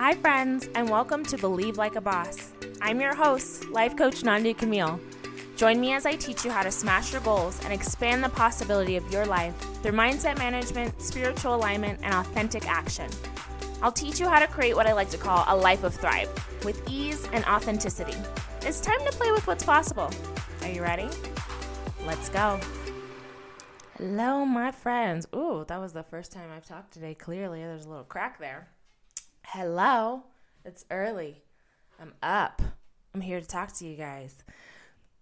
Hi, friends, and welcome to Believe Like a Boss. I'm your host, life coach Nandi Camille. Join me as I teach you how to smash your goals and expand the possibility of your life through mindset management, spiritual alignment, and authentic action. I'll teach you how to create what I like to call a life of thrive with ease and authenticity. It's time to play with what's possible. Are you ready? Let's go. Hello, my friends. Ooh, that was the first time I've talked today. Clearly, there's a little crack there. Hello. It's early. I'm up. I'm here to talk to you guys.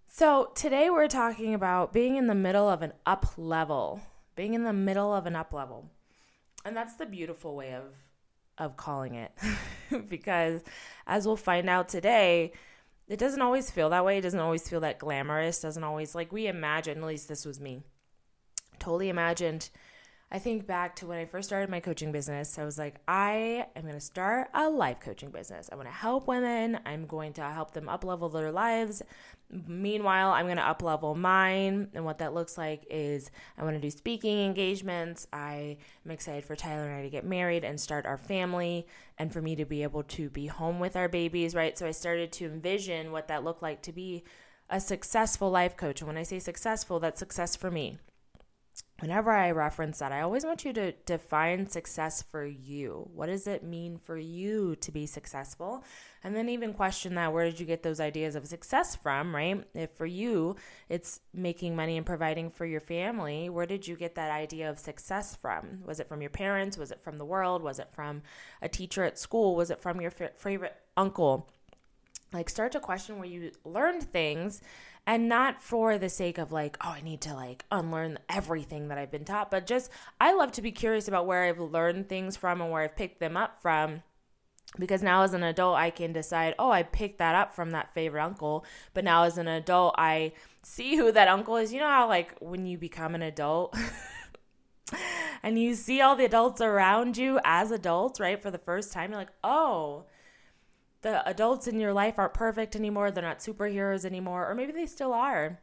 So, today we're talking about being in the middle of an up level. Being in the middle of an up level. And that's the beautiful way of of calling it. because as we'll find out today, it doesn't always feel that way. It doesn't always feel that glamorous. Doesn't always like we imagine, at least this was me. Totally imagined I think back to when I first started my coaching business. I was like, I am going to start a life coaching business. I want to help women. I'm going to help them up level their lives. Meanwhile, I'm going to up level mine. And what that looks like is I want to do speaking engagements. I am excited for Tyler and I to get married and start our family and for me to be able to be home with our babies, right? So I started to envision what that looked like to be a successful life coach. And when I say successful, that's success for me whenever I reference that, I always want you to define success for you. What does it mean for you to be successful? And then even question that where did you get those ideas of success from, right? If for you it's making money and providing for your family, where did you get that idea of success from? Was it from your parents? Was it from the world? Was it from a teacher at school? Was it from your favorite uncle? Like start to question where you learned things and not for the sake of like oh i need to like unlearn everything that i've been taught but just i love to be curious about where i've learned things from and where i've picked them up from. Because now as an adult i can decide oh i picked that up from that favorite uncle. But now as an adult i see who that uncle is. You know how like when you become an adult and you see all the adults around you as adults right for the first time you're like oh the adults in your life aren't perfect anymore. They're not superheroes anymore, or maybe they still are.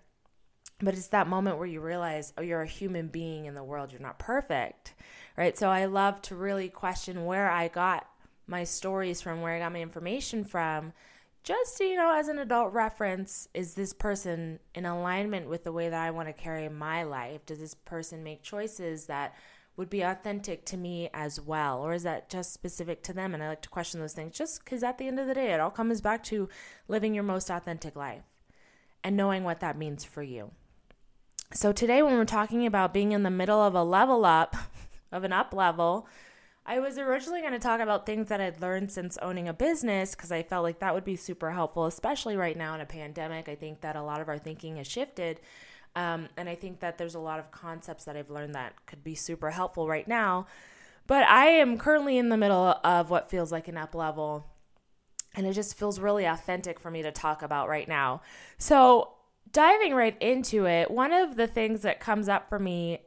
But it's that moment where you realize, oh, you're a human being in the world. You're not perfect, right? So I love to really question where I got my stories from, where I got my information from. Just, to, you know, as an adult reference, is this person in alignment with the way that I want to carry my life? Does this person make choices that would be authentic to me as well? Or is that just specific to them? And I like to question those things just because at the end of the day, it all comes back to living your most authentic life and knowing what that means for you. So, today, when we're talking about being in the middle of a level up, of an up level, I was originally going to talk about things that I'd learned since owning a business because I felt like that would be super helpful, especially right now in a pandemic. I think that a lot of our thinking has shifted um, and I think that there's a lot of concepts that I've learned that could be super helpful right now. But I am currently in the middle of what feels like an up level. And it just feels really authentic for me to talk about right now. So, diving right into it, one of the things that comes up for me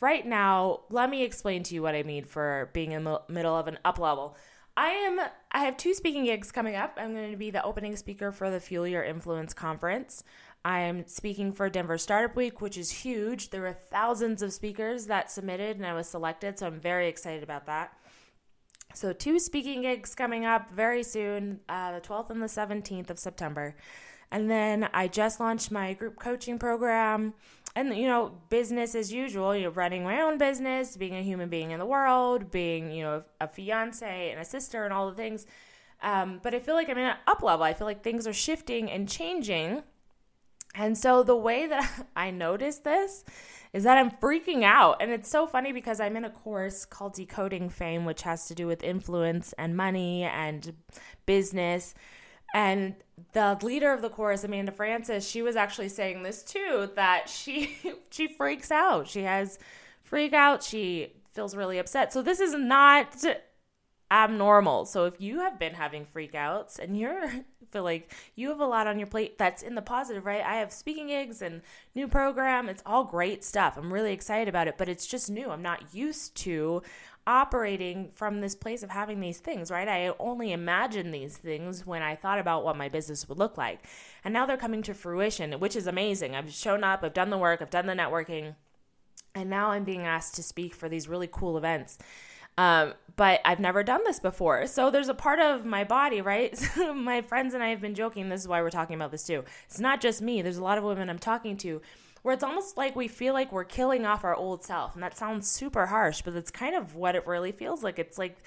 right now, let me explain to you what I mean for being in the middle of an up level. I am I have two speaking gigs coming up. I'm going to be the opening speaker for the Fuel Your Influence conference. I'm speaking for Denver Startup Week, which is huge. There were thousands of speakers that submitted, and I was selected, so I'm very excited about that. So, two speaking gigs coming up very soon, uh, the 12th and the 17th of September. And then I just launched my group coaching program. And, you know, business as usual, you know, running my own business, being a human being in the world, being, you know, a fiance and a sister and all the things. Um, but I feel like I'm in an up level. I feel like things are shifting and changing and so the way that I notice this is that I'm freaking out. And it's so funny because I'm in a course called Decoding Fame, which has to do with influence and money and business. And the leader of the course, Amanda Frances, she was actually saying this too that she she freaks out. She has freak out. She feels really upset. So this is not abnormal. So if you have been having freakouts and you're feel like you have a lot on your plate that's in the positive, right? I have speaking gigs and new program. It's all great stuff. I'm really excited about it, but it's just new. I'm not used to operating from this place of having these things, right? I only imagined these things when I thought about what my business would look like. And now they're coming to fruition, which is amazing. I've shown up, I've done the work, I've done the networking, and now I'm being asked to speak for these really cool events. Um, but I've never done this before. So there's a part of my body, right? my friends and I have been joking. This is why we're talking about this too. It's not just me. There's a lot of women I'm talking to where it's almost like we feel like we're killing off our old self. And that sounds super harsh, but it's kind of what it really feels like. It's like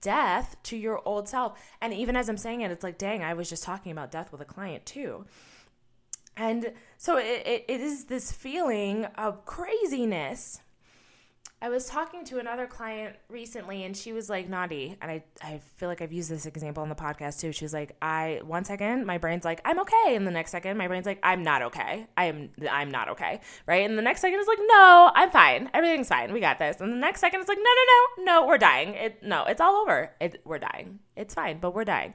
death to your old self. And even as I'm saying it, it's like, dang, I was just talking about death with a client too. And so it, it, it is this feeling of craziness I was talking to another client recently and she was like, Nandi and I, I feel like I've used this example on the podcast too. She's like, I one second my brain's like, I'm okay. And the next second my brain's like, I'm not okay. I am I'm not okay. Right? And the next second is like, no, I'm fine. Everything's fine. We got this. And the next second it's like, no, no, no, no, we're dying. It no, it's all over. It, we're dying. It's fine, but we're dying.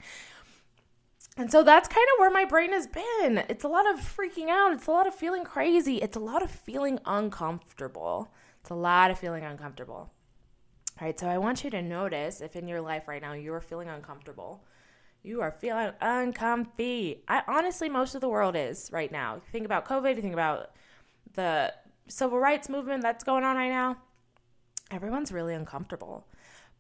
And so that's kind of where my brain has been. It's a lot of freaking out. It's a lot of feeling crazy. It's a lot of feeling uncomfortable. It's a lot of feeling uncomfortable. All right, so I want you to notice if in your life right now you are feeling uncomfortable. You are feeling uncomfy. I honestly, most of the world is right now. You think about COVID, you think about the civil rights movement that's going on right now. Everyone's really uncomfortable.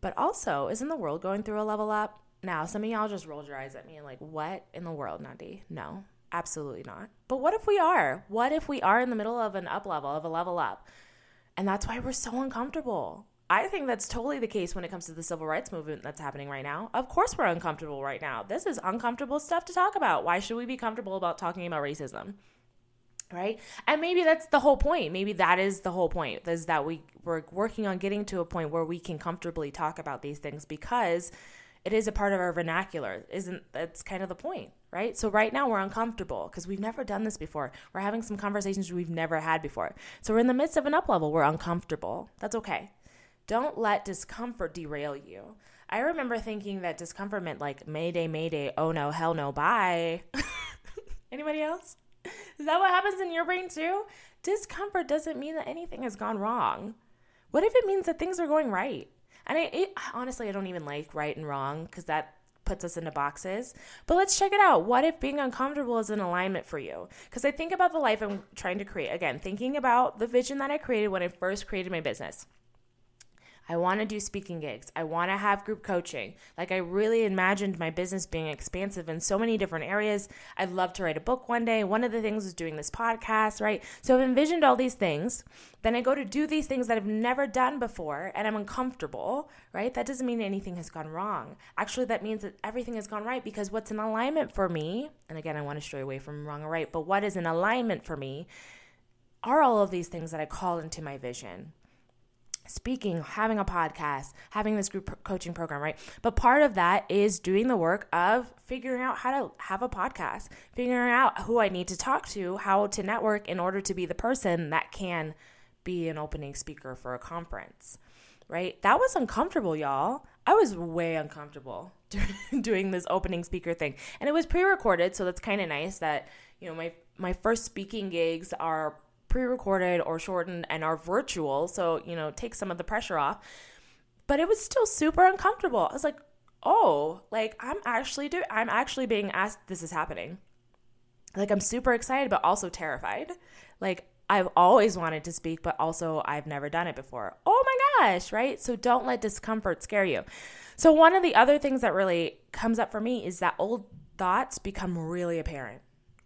But also, isn't the world going through a level up? Now, some of y'all just rolled your eyes at me and like, what in the world, Nandi? No, absolutely not. But what if we are? What if we are in the middle of an up level, of a level up? And that's why we're so uncomfortable. I think that's totally the case when it comes to the civil rights movement that's happening right now. Of course, we're uncomfortable right now. This is uncomfortable stuff to talk about. Why should we be comfortable about talking about racism? Right? And maybe that's the whole point. Maybe that is the whole point is that we, we're working on getting to a point where we can comfortably talk about these things because it is a part of our vernacular. Isn't that's kind of the point, right? So right now we're uncomfortable because we've never done this before. We're having some conversations we've never had before. So we're in the midst of an up level. We're uncomfortable. That's okay. Don't let discomfort derail you. I remember thinking that discomfort meant like mayday, mayday, oh no, hell no, bye. Anybody else? Is that what happens in your brain too? Discomfort doesn't mean that anything has gone wrong. What if it means that things are going right? And I, it, honestly, I don't even like right and wrong because that puts us into boxes. But let's check it out. What if being uncomfortable is an alignment for you? Because I think about the life I'm trying to create. Again, thinking about the vision that I created when I first created my business. I want to do speaking gigs. I want to have group coaching. Like, I really imagined my business being expansive in so many different areas. I'd love to write a book one day. One of the things was doing this podcast, right? So I've envisioned all these things. Then I go to do these things that I've never done before and I'm uncomfortable, right? That doesn't mean anything has gone wrong. Actually, that means that everything has gone right because what's in alignment for me, and again, I want to stray away from wrong or right, but what is in alignment for me are all of these things that I call into my vision speaking, having a podcast, having this group coaching program, right? But part of that is doing the work of figuring out how to have a podcast, figuring out who I need to talk to, how to network in order to be the person that can be an opening speaker for a conference, right? That was uncomfortable, y'all. I was way uncomfortable doing this opening speaker thing. And it was pre-recorded, so that's kind of nice that, you know, my my first speaking gigs are pre-recorded or shortened and are virtual so you know take some of the pressure off. But it was still super uncomfortable. I was like oh like i'm actually do i'm actually being asked this is happening. Like i'm super excited but also terrified. Like i've always wanted to speak but also i've never done it before. Oh my gosh right? So don't let discomfort scare you. So one of the other things that really comes up for me is that old thoughts become really apparent.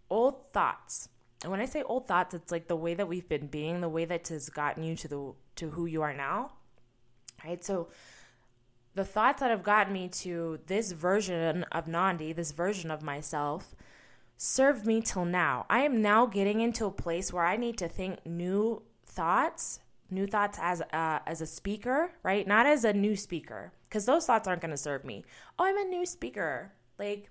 Old thoughts and when I say old thoughts, it's like the way that we've been being, the way that has gotten you to the to who you are now. Right? So the thoughts that have gotten me to this version of Nandi, this version of myself, served me till now. I am now getting into a place where I need to think new thoughts, new thoughts as a, as a speaker, right? Not as a new speaker, because those thoughts aren't going to serve me. Oh, I'm a new speaker. Like,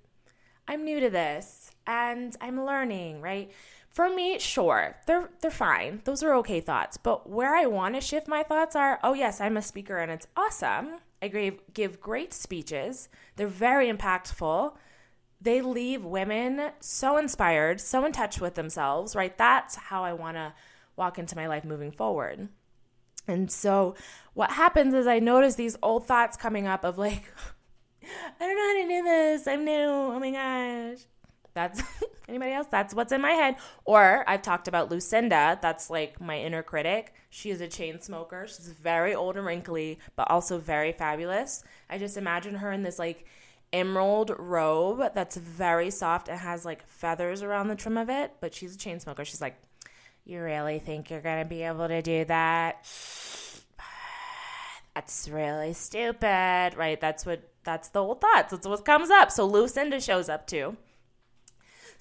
I'm new to this and I'm learning, right? For me, sure, they're they're fine. Those are okay thoughts. But where I want to shift my thoughts are, oh yes, I'm a speaker and it's awesome. I give, give great speeches. They're very impactful. They leave women so inspired, so in touch with themselves, right? That's how I want to walk into my life moving forward. And so what happens is I notice these old thoughts coming up of like, I don't know how to do this. I'm new. Oh my gosh. That's anybody else? That's what's in my head. Or I've talked about Lucinda. That's like my inner critic. She is a chain smoker. She's very old and wrinkly, but also very fabulous. I just imagine her in this like emerald robe that's very soft and has like feathers around the trim of it, but she's a chain smoker. She's like, You really think you're going to be able to do that? That's really stupid, right? That's what that's the old thoughts. That's what comes up. So Lucinda shows up too.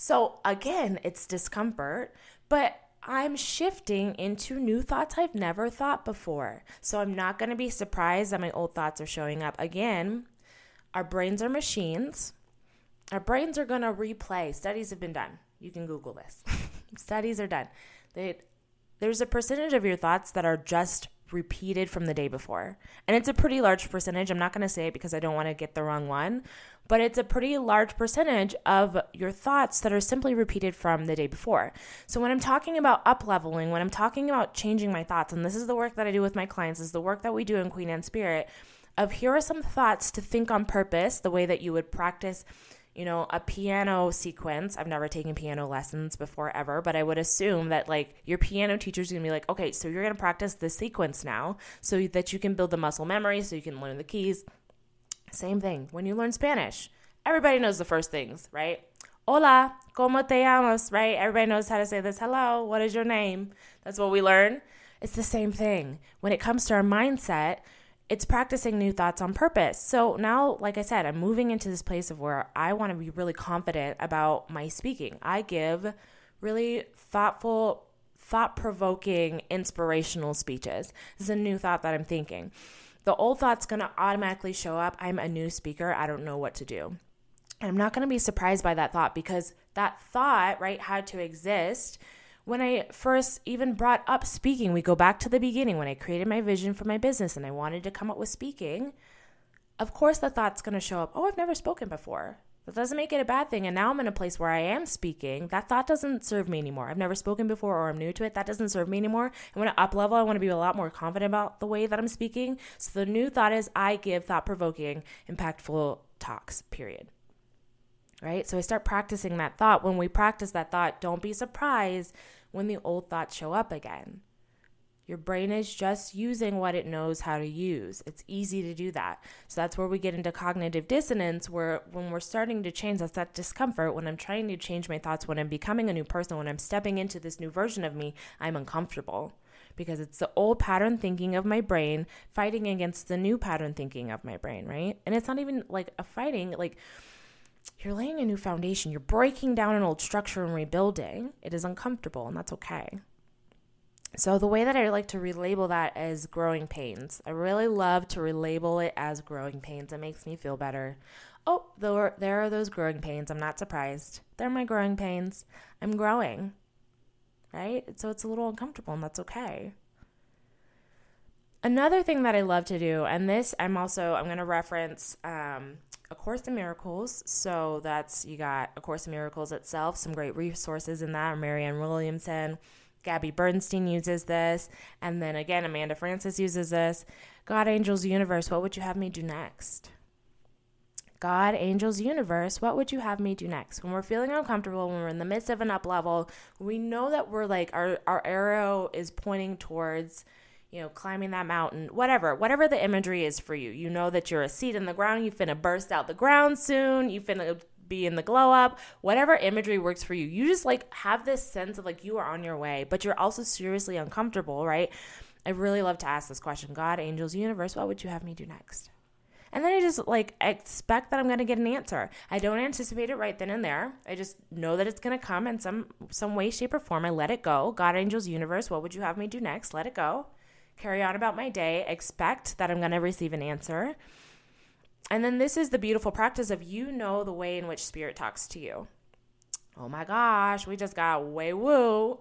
So again, it's discomfort, but I'm shifting into new thoughts I've never thought before. So I'm not going to be surprised that my old thoughts are showing up. Again, our brains are machines. Our brains are going to replay. Studies have been done. You can Google this. Studies are done. They, there's a percentage of your thoughts that are just repeated from the day before. And it's a pretty large percentage. I'm not going to say it because I don't want to get the wrong one, but it's a pretty large percentage of your thoughts that are simply repeated from the day before. So when I'm talking about up leveling, when I'm talking about changing my thoughts, and this is the work that I do with my clients, is the work that we do in Queen Anne Spirit of here are some thoughts to think on purpose, the way that you would practice you know, a piano sequence. I've never taken piano lessons before ever, but I would assume that like your piano teacher's gonna be like, okay, so you're gonna practice this sequence now so that you can build the muscle memory, so you can learn the keys. Same thing when you learn Spanish. Everybody knows the first things, right? Hola, ¿cómo te llamas? Right? Everybody knows how to say this. Hello, what is your name? That's what we learn. It's the same thing. When it comes to our mindset, it's practicing new thoughts on purpose. So now, like I said, I'm moving into this place of where I want to be really confident about my speaking. I give really thoughtful, thought provoking, inspirational speeches. This is a new thought that I'm thinking. The old thought's going to automatically show up. I'm a new speaker. I don't know what to do. And I'm not going to be surprised by that thought because that thought, right, had to exist when I first even brought up speaking, we go back to the beginning when I created my vision for my business and I wanted to come up with speaking. Of course, the thought's going to show up, oh, I've never spoken before. That doesn't make it a bad thing. And now I'm in a place where I am speaking. That thought doesn't serve me anymore. I've never spoken before or I'm new to it. That doesn't serve me anymore. I want to up level, I want to be a lot more confident about the way that I'm speaking. So the new thought is I give thought provoking, impactful talks, period right? So I start practicing that thought. When we practice that thought, don't be surprised when the old thoughts show up again. Your brain is just using what it knows how to use. It's easy to do that. So that's where we get into cognitive dissonance, where when we're starting to change, that's that discomfort. When I'm trying to change my thoughts, when I'm becoming a new person, when I'm stepping into this new version of me, I'm uncomfortable because it's the old pattern thinking of my brain fighting against the new pattern thinking of my brain, right? And it's not even like a fighting, like, you're laying a new foundation. You're breaking down an old structure and rebuilding. It is uncomfortable, and that's okay. So, the way that I like to relabel that is growing pains. I really love to relabel it as growing pains. It makes me feel better. Oh, there, are those growing pains. I'm not surprised. They're my growing pains. I'm growing, right? So, it's a little uncomfortable, and that's okay. Another thing that I love to do, and this I'm also, I'm going to reference um, a Course in Miracles. So that's you got A Course in Miracles itself, some great resources in that. Marianne Williamson, Gabby Bernstein uses this, and then again Amanda Frances uses this. God, angels, universe, what would you have me do next? God, angels, universe, what would you have me do next? When we're feeling uncomfortable, when we're in the midst of an up level, we know that we're like our our arrow is pointing towards you know, climbing that mountain, whatever, whatever the imagery is for you. You know that you're a seed in the ground, you finna burst out the ground soon, you finna be in the glow up, whatever imagery works for you. You just like have this sense of like you are on your way, but you're also seriously uncomfortable, right? I really love to ask this question God, angels, universe, what would you have me do next? And then I just like expect that I'm going to get an answer. I don't anticipate it right then and there. I just know that it's going to come in some some way shape or form. I let it go. God, angels, universe, what would you have me do next? Let it go carry on about my day, expect that I'm going to receive an answer. And then this is the beautiful practice of you know the way in which spirit talks to you. Oh my gosh, we just got way woo.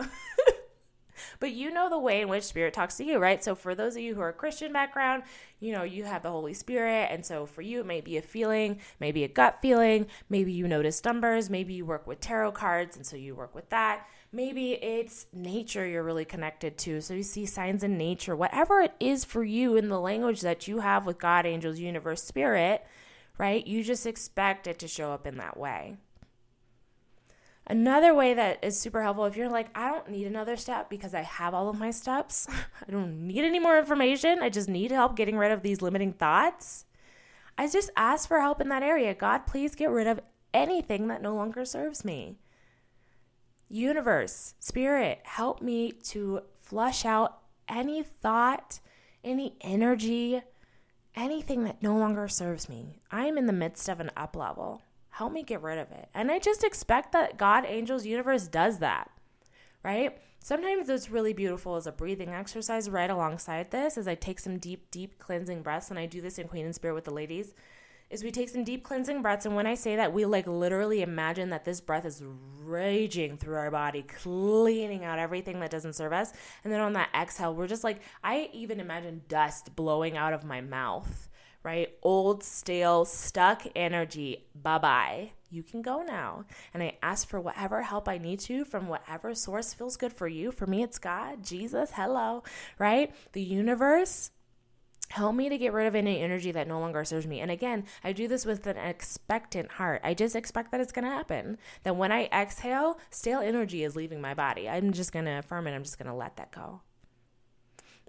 but you know the way in which spirit talks to you, right? So for those of you who are Christian background, you know, you have the Holy Spirit. And so for you, it may be a feeling, maybe a gut feeling. Maybe you notice numbers. Maybe you work with tarot cards. And so you work with that. Maybe it's nature you're really connected to. So you see signs in nature, whatever it is for you in the language that you have with God, angels, universe, spirit, right? You just expect it to show up in that way. Another way that is super helpful if you're like, I don't need another step because I have all of my steps, I don't need any more information, I just need help getting rid of these limiting thoughts. I just ask for help in that area. God, please get rid of anything that no longer serves me. Universe, spirit, help me to flush out any thought, any energy, anything that no longer serves me. I am in the midst of an up level. Help me get rid of it. And I just expect that God, angels, universe does that, right? Sometimes it's really beautiful as a breathing exercise right alongside this as I take some deep, deep cleansing breaths. And I do this in Queen and Spirit with the ladies is we take some deep cleansing breaths and when i say that we like literally imagine that this breath is raging through our body cleaning out everything that doesn't serve us. And then on that exhale we're just like i even imagine dust blowing out of my mouth right? Old stale stuck energy. Bye bye you can go now. And i ask for whatever help i need to from whatever source feels good for you. For me it's god jesus hello right? The universe Help me to get rid of any energy that no longer serves me. And again, I do this with an expectant heart. I just expect that it's going to happen. That when I exhale, stale energy is leaving my body. I'm just going to affirm it. I'm just going to let that go.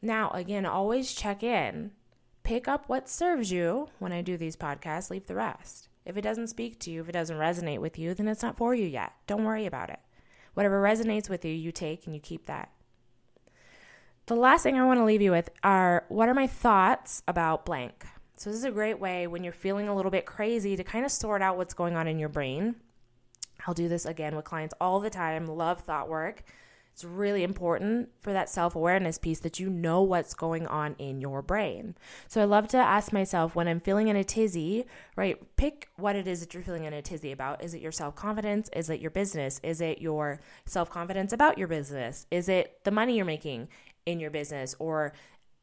Now, again, always check in. Pick up what serves you when I do these podcasts, leave the rest. If it doesn't speak to you, if it doesn't resonate with you, then it's not for you yet. Don't worry about it. Whatever resonates with you, you take and you keep that. The last thing I want to leave you with are what are my thoughts about blank? So, this is a great way when you're feeling a little bit crazy to kind of sort out what's going on in your brain. I'll do this again with clients all the time. Love thought work. It's really important for that self awareness piece that you know what's going on in your brain. So I love to ask myself when I'm feeling in a tizzy, right? Pick what it is that you're feeling in a tizzy about. Is it your self confidence? Is it your business? Is it your self confidence about your business? Is it the money you're making? In your business or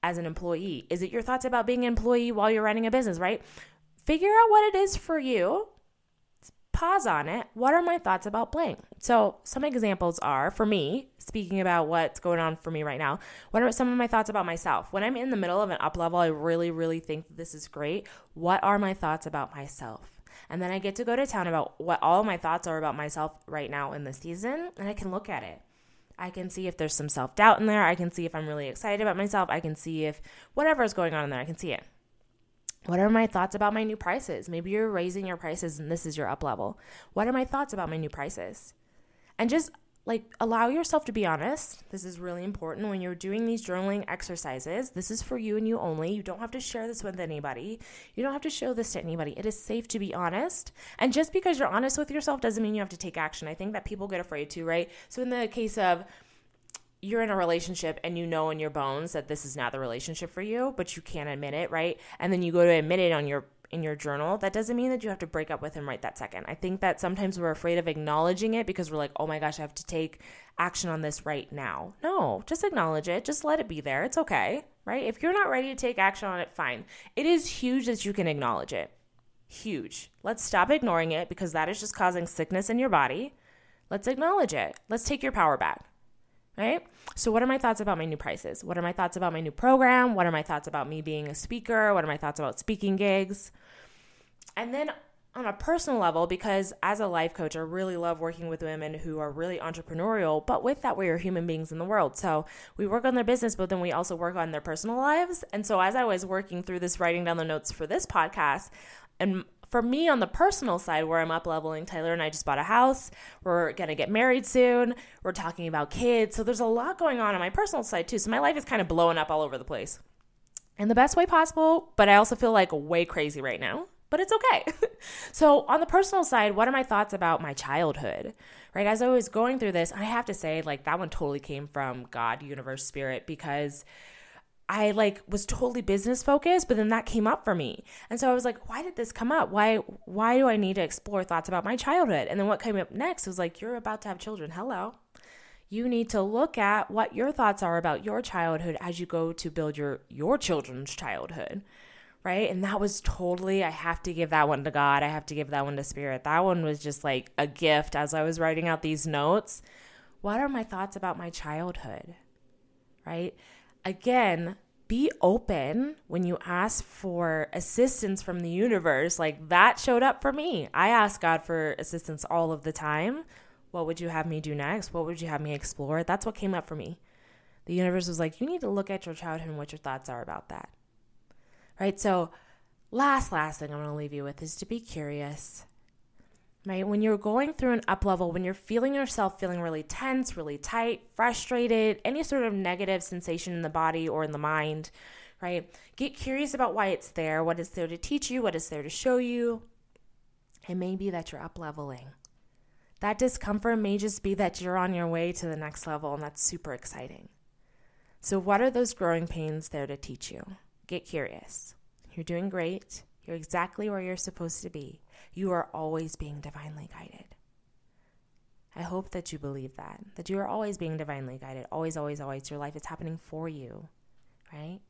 as an employee? Is it your thoughts about being an employee while you're running a business, right? Figure out what it is for you. Pause on it. What are my thoughts about blank? So, some examples are for me, speaking about what's going on for me right now. What are some of my thoughts about myself? When I'm in the middle of an up level, I really, really think this is great. What are my thoughts about myself? And then I get to go to town about what all my thoughts are about myself right now in the season, and I can look at it. I can see if there's some self doubt in there. I can see if I'm really excited about myself. I can see if whatever is going on in there, I can see it. What are my thoughts about my new prices? Maybe you're raising your prices and this is your up level. What are my thoughts about my new prices? And just like allow yourself to be honest. This is really important when you're doing these journaling exercises. This is for you and you only. You don't have to share this with anybody. You don't have to show this to anybody. It is safe to be honest. And just because you're honest with yourself doesn't mean you have to take action. I think that people get afraid to right? So in the case of you're in a relationship and you know in your bones that this is not the relationship for you, but you can't admit it, right? And then you go to admit it on your in your journal, that doesn't mean that you have to break up with him right that second. I think that sometimes we're afraid of acknowledging it because we're like, oh my gosh, I have to take action on this right now. No, just acknowledge it. Just let it be there. It's okay, right? If you're not ready to take action on it, fine. It is huge that you can acknowledge it. Huge. Let's stop ignoring it because that is just causing sickness in your body. Let's acknowledge it. Let's take your power back right? So, what are my thoughts about my new prices? What are my thoughts about my new program? What are my thoughts about me being a speaker? What are my thoughts about speaking gigs? And then on a personal level, because as a life coach, I really love working with women who are really entrepreneurial, but with that, we are human beings in the world. So we work on their business, but then we also work on their personal lives. And so as I was working through this, writing down the notes for this podcast, and for me on the personal side where i'm up leveling tyler and i just bought a house we're going to get married soon we're talking about kids so there's a lot going on on my personal side too so my life is kind of blowing up all over the place. In the best way possible but i also feel like way crazy right now but it's okay. So on the personal side what are my thoughts about my childhood? Right as i was going through this i have to say like that one totally came from god universe spirit because I like was totally business focused, but then that came up for me. And so I was like, why did this come up? Why why do I need to explore thoughts about my childhood? And then what came up next was like, you're about to have children. Hello. You need to look at what your thoughts are about your childhood as you go to build your your children's childhood. Right? And that was totally I have to give that one to God. I have to give that one to spirit. That one was just like a gift as I was writing out these notes. What are my thoughts about my childhood? Right? Again, be open when you ask for assistance from the universe. Like that showed up for me. I ask God for assistance all of the time. What would you have me do next? What would you have me explore? That's what came up for me. The universe was like, you need to look at your childhood and what your thoughts are about that. Right? So, last, last thing I'm going to leave you with is to be curious. Right? When you're going through an up level, when you're feeling yourself feeling really tense, really tight, frustrated, any sort of negative sensation in the body or in the mind, right? Get curious about why it's there, what is there to teach you, what is there to show you. It may be that you're up leveling. That discomfort may just be that you're on your way to the next level, and that's super exciting. So, what are those growing pains there to teach you? Get curious. You're doing great. You're exactly where you're supposed to be. You are always being divinely guided. I hope that you believe that, that you are always being divinely guided. Always, always, always. Your life is happening for you, right?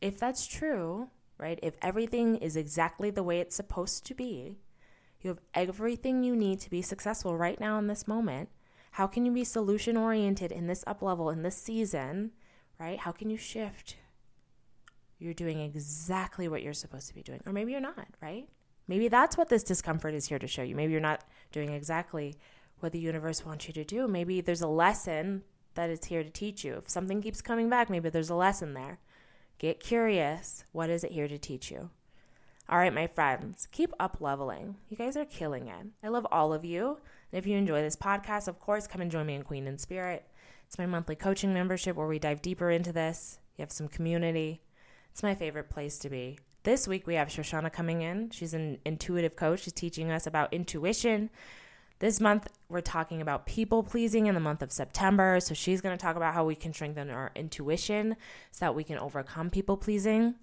If that's true, right? If everything is exactly the way it's supposed to be, you have everything you need to be successful right now in this moment. How can you be solution oriented in this up level, in this season, right? How can you shift? You're doing exactly what you're supposed to be doing. Or maybe you're not, right? Maybe that's what this discomfort is here to show you. Maybe you're not doing exactly what the universe wants you to do. Maybe there's a lesson that it's here to teach you. If something keeps coming back, maybe there's a lesson there. Get curious. What is it here to teach you? All right, my friends, keep up leveling. You guys are killing it. I love all of you. And if you enjoy this podcast, of course, come and join me in Queen in Spirit. It's my monthly coaching membership where we dive deeper into this. You have some community. It's my favorite place to be. This week we have Shoshana coming in. She's an intuitive coach. She's teaching us about intuition, this month, we're talking about people pleasing in the month of September. So she's going to talk about how we can strengthen our intuition so that we can overcome people pleasing.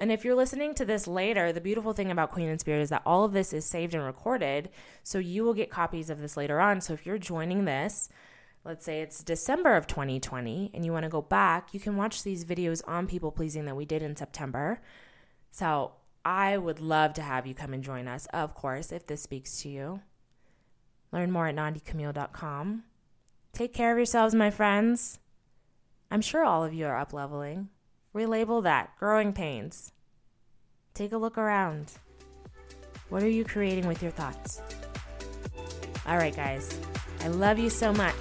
And if you're listening to this later, the beautiful thing about Queen and Spirit is that all of this is saved and recorded. So you will get copies of this later on. So if you're joining this, let's say it's December of 2020, and you want to go back, you can watch these videos on people pleasing that we did in September. So I would love to have you come and join us, of course, if this speaks to you. Learn more at nandicamille.com. Take care of yourselves, my friends. I'm sure all of you are up leveling. Relabel that growing pains. Take a look around. What are you creating with your thoughts? All right, guys. I love you so much.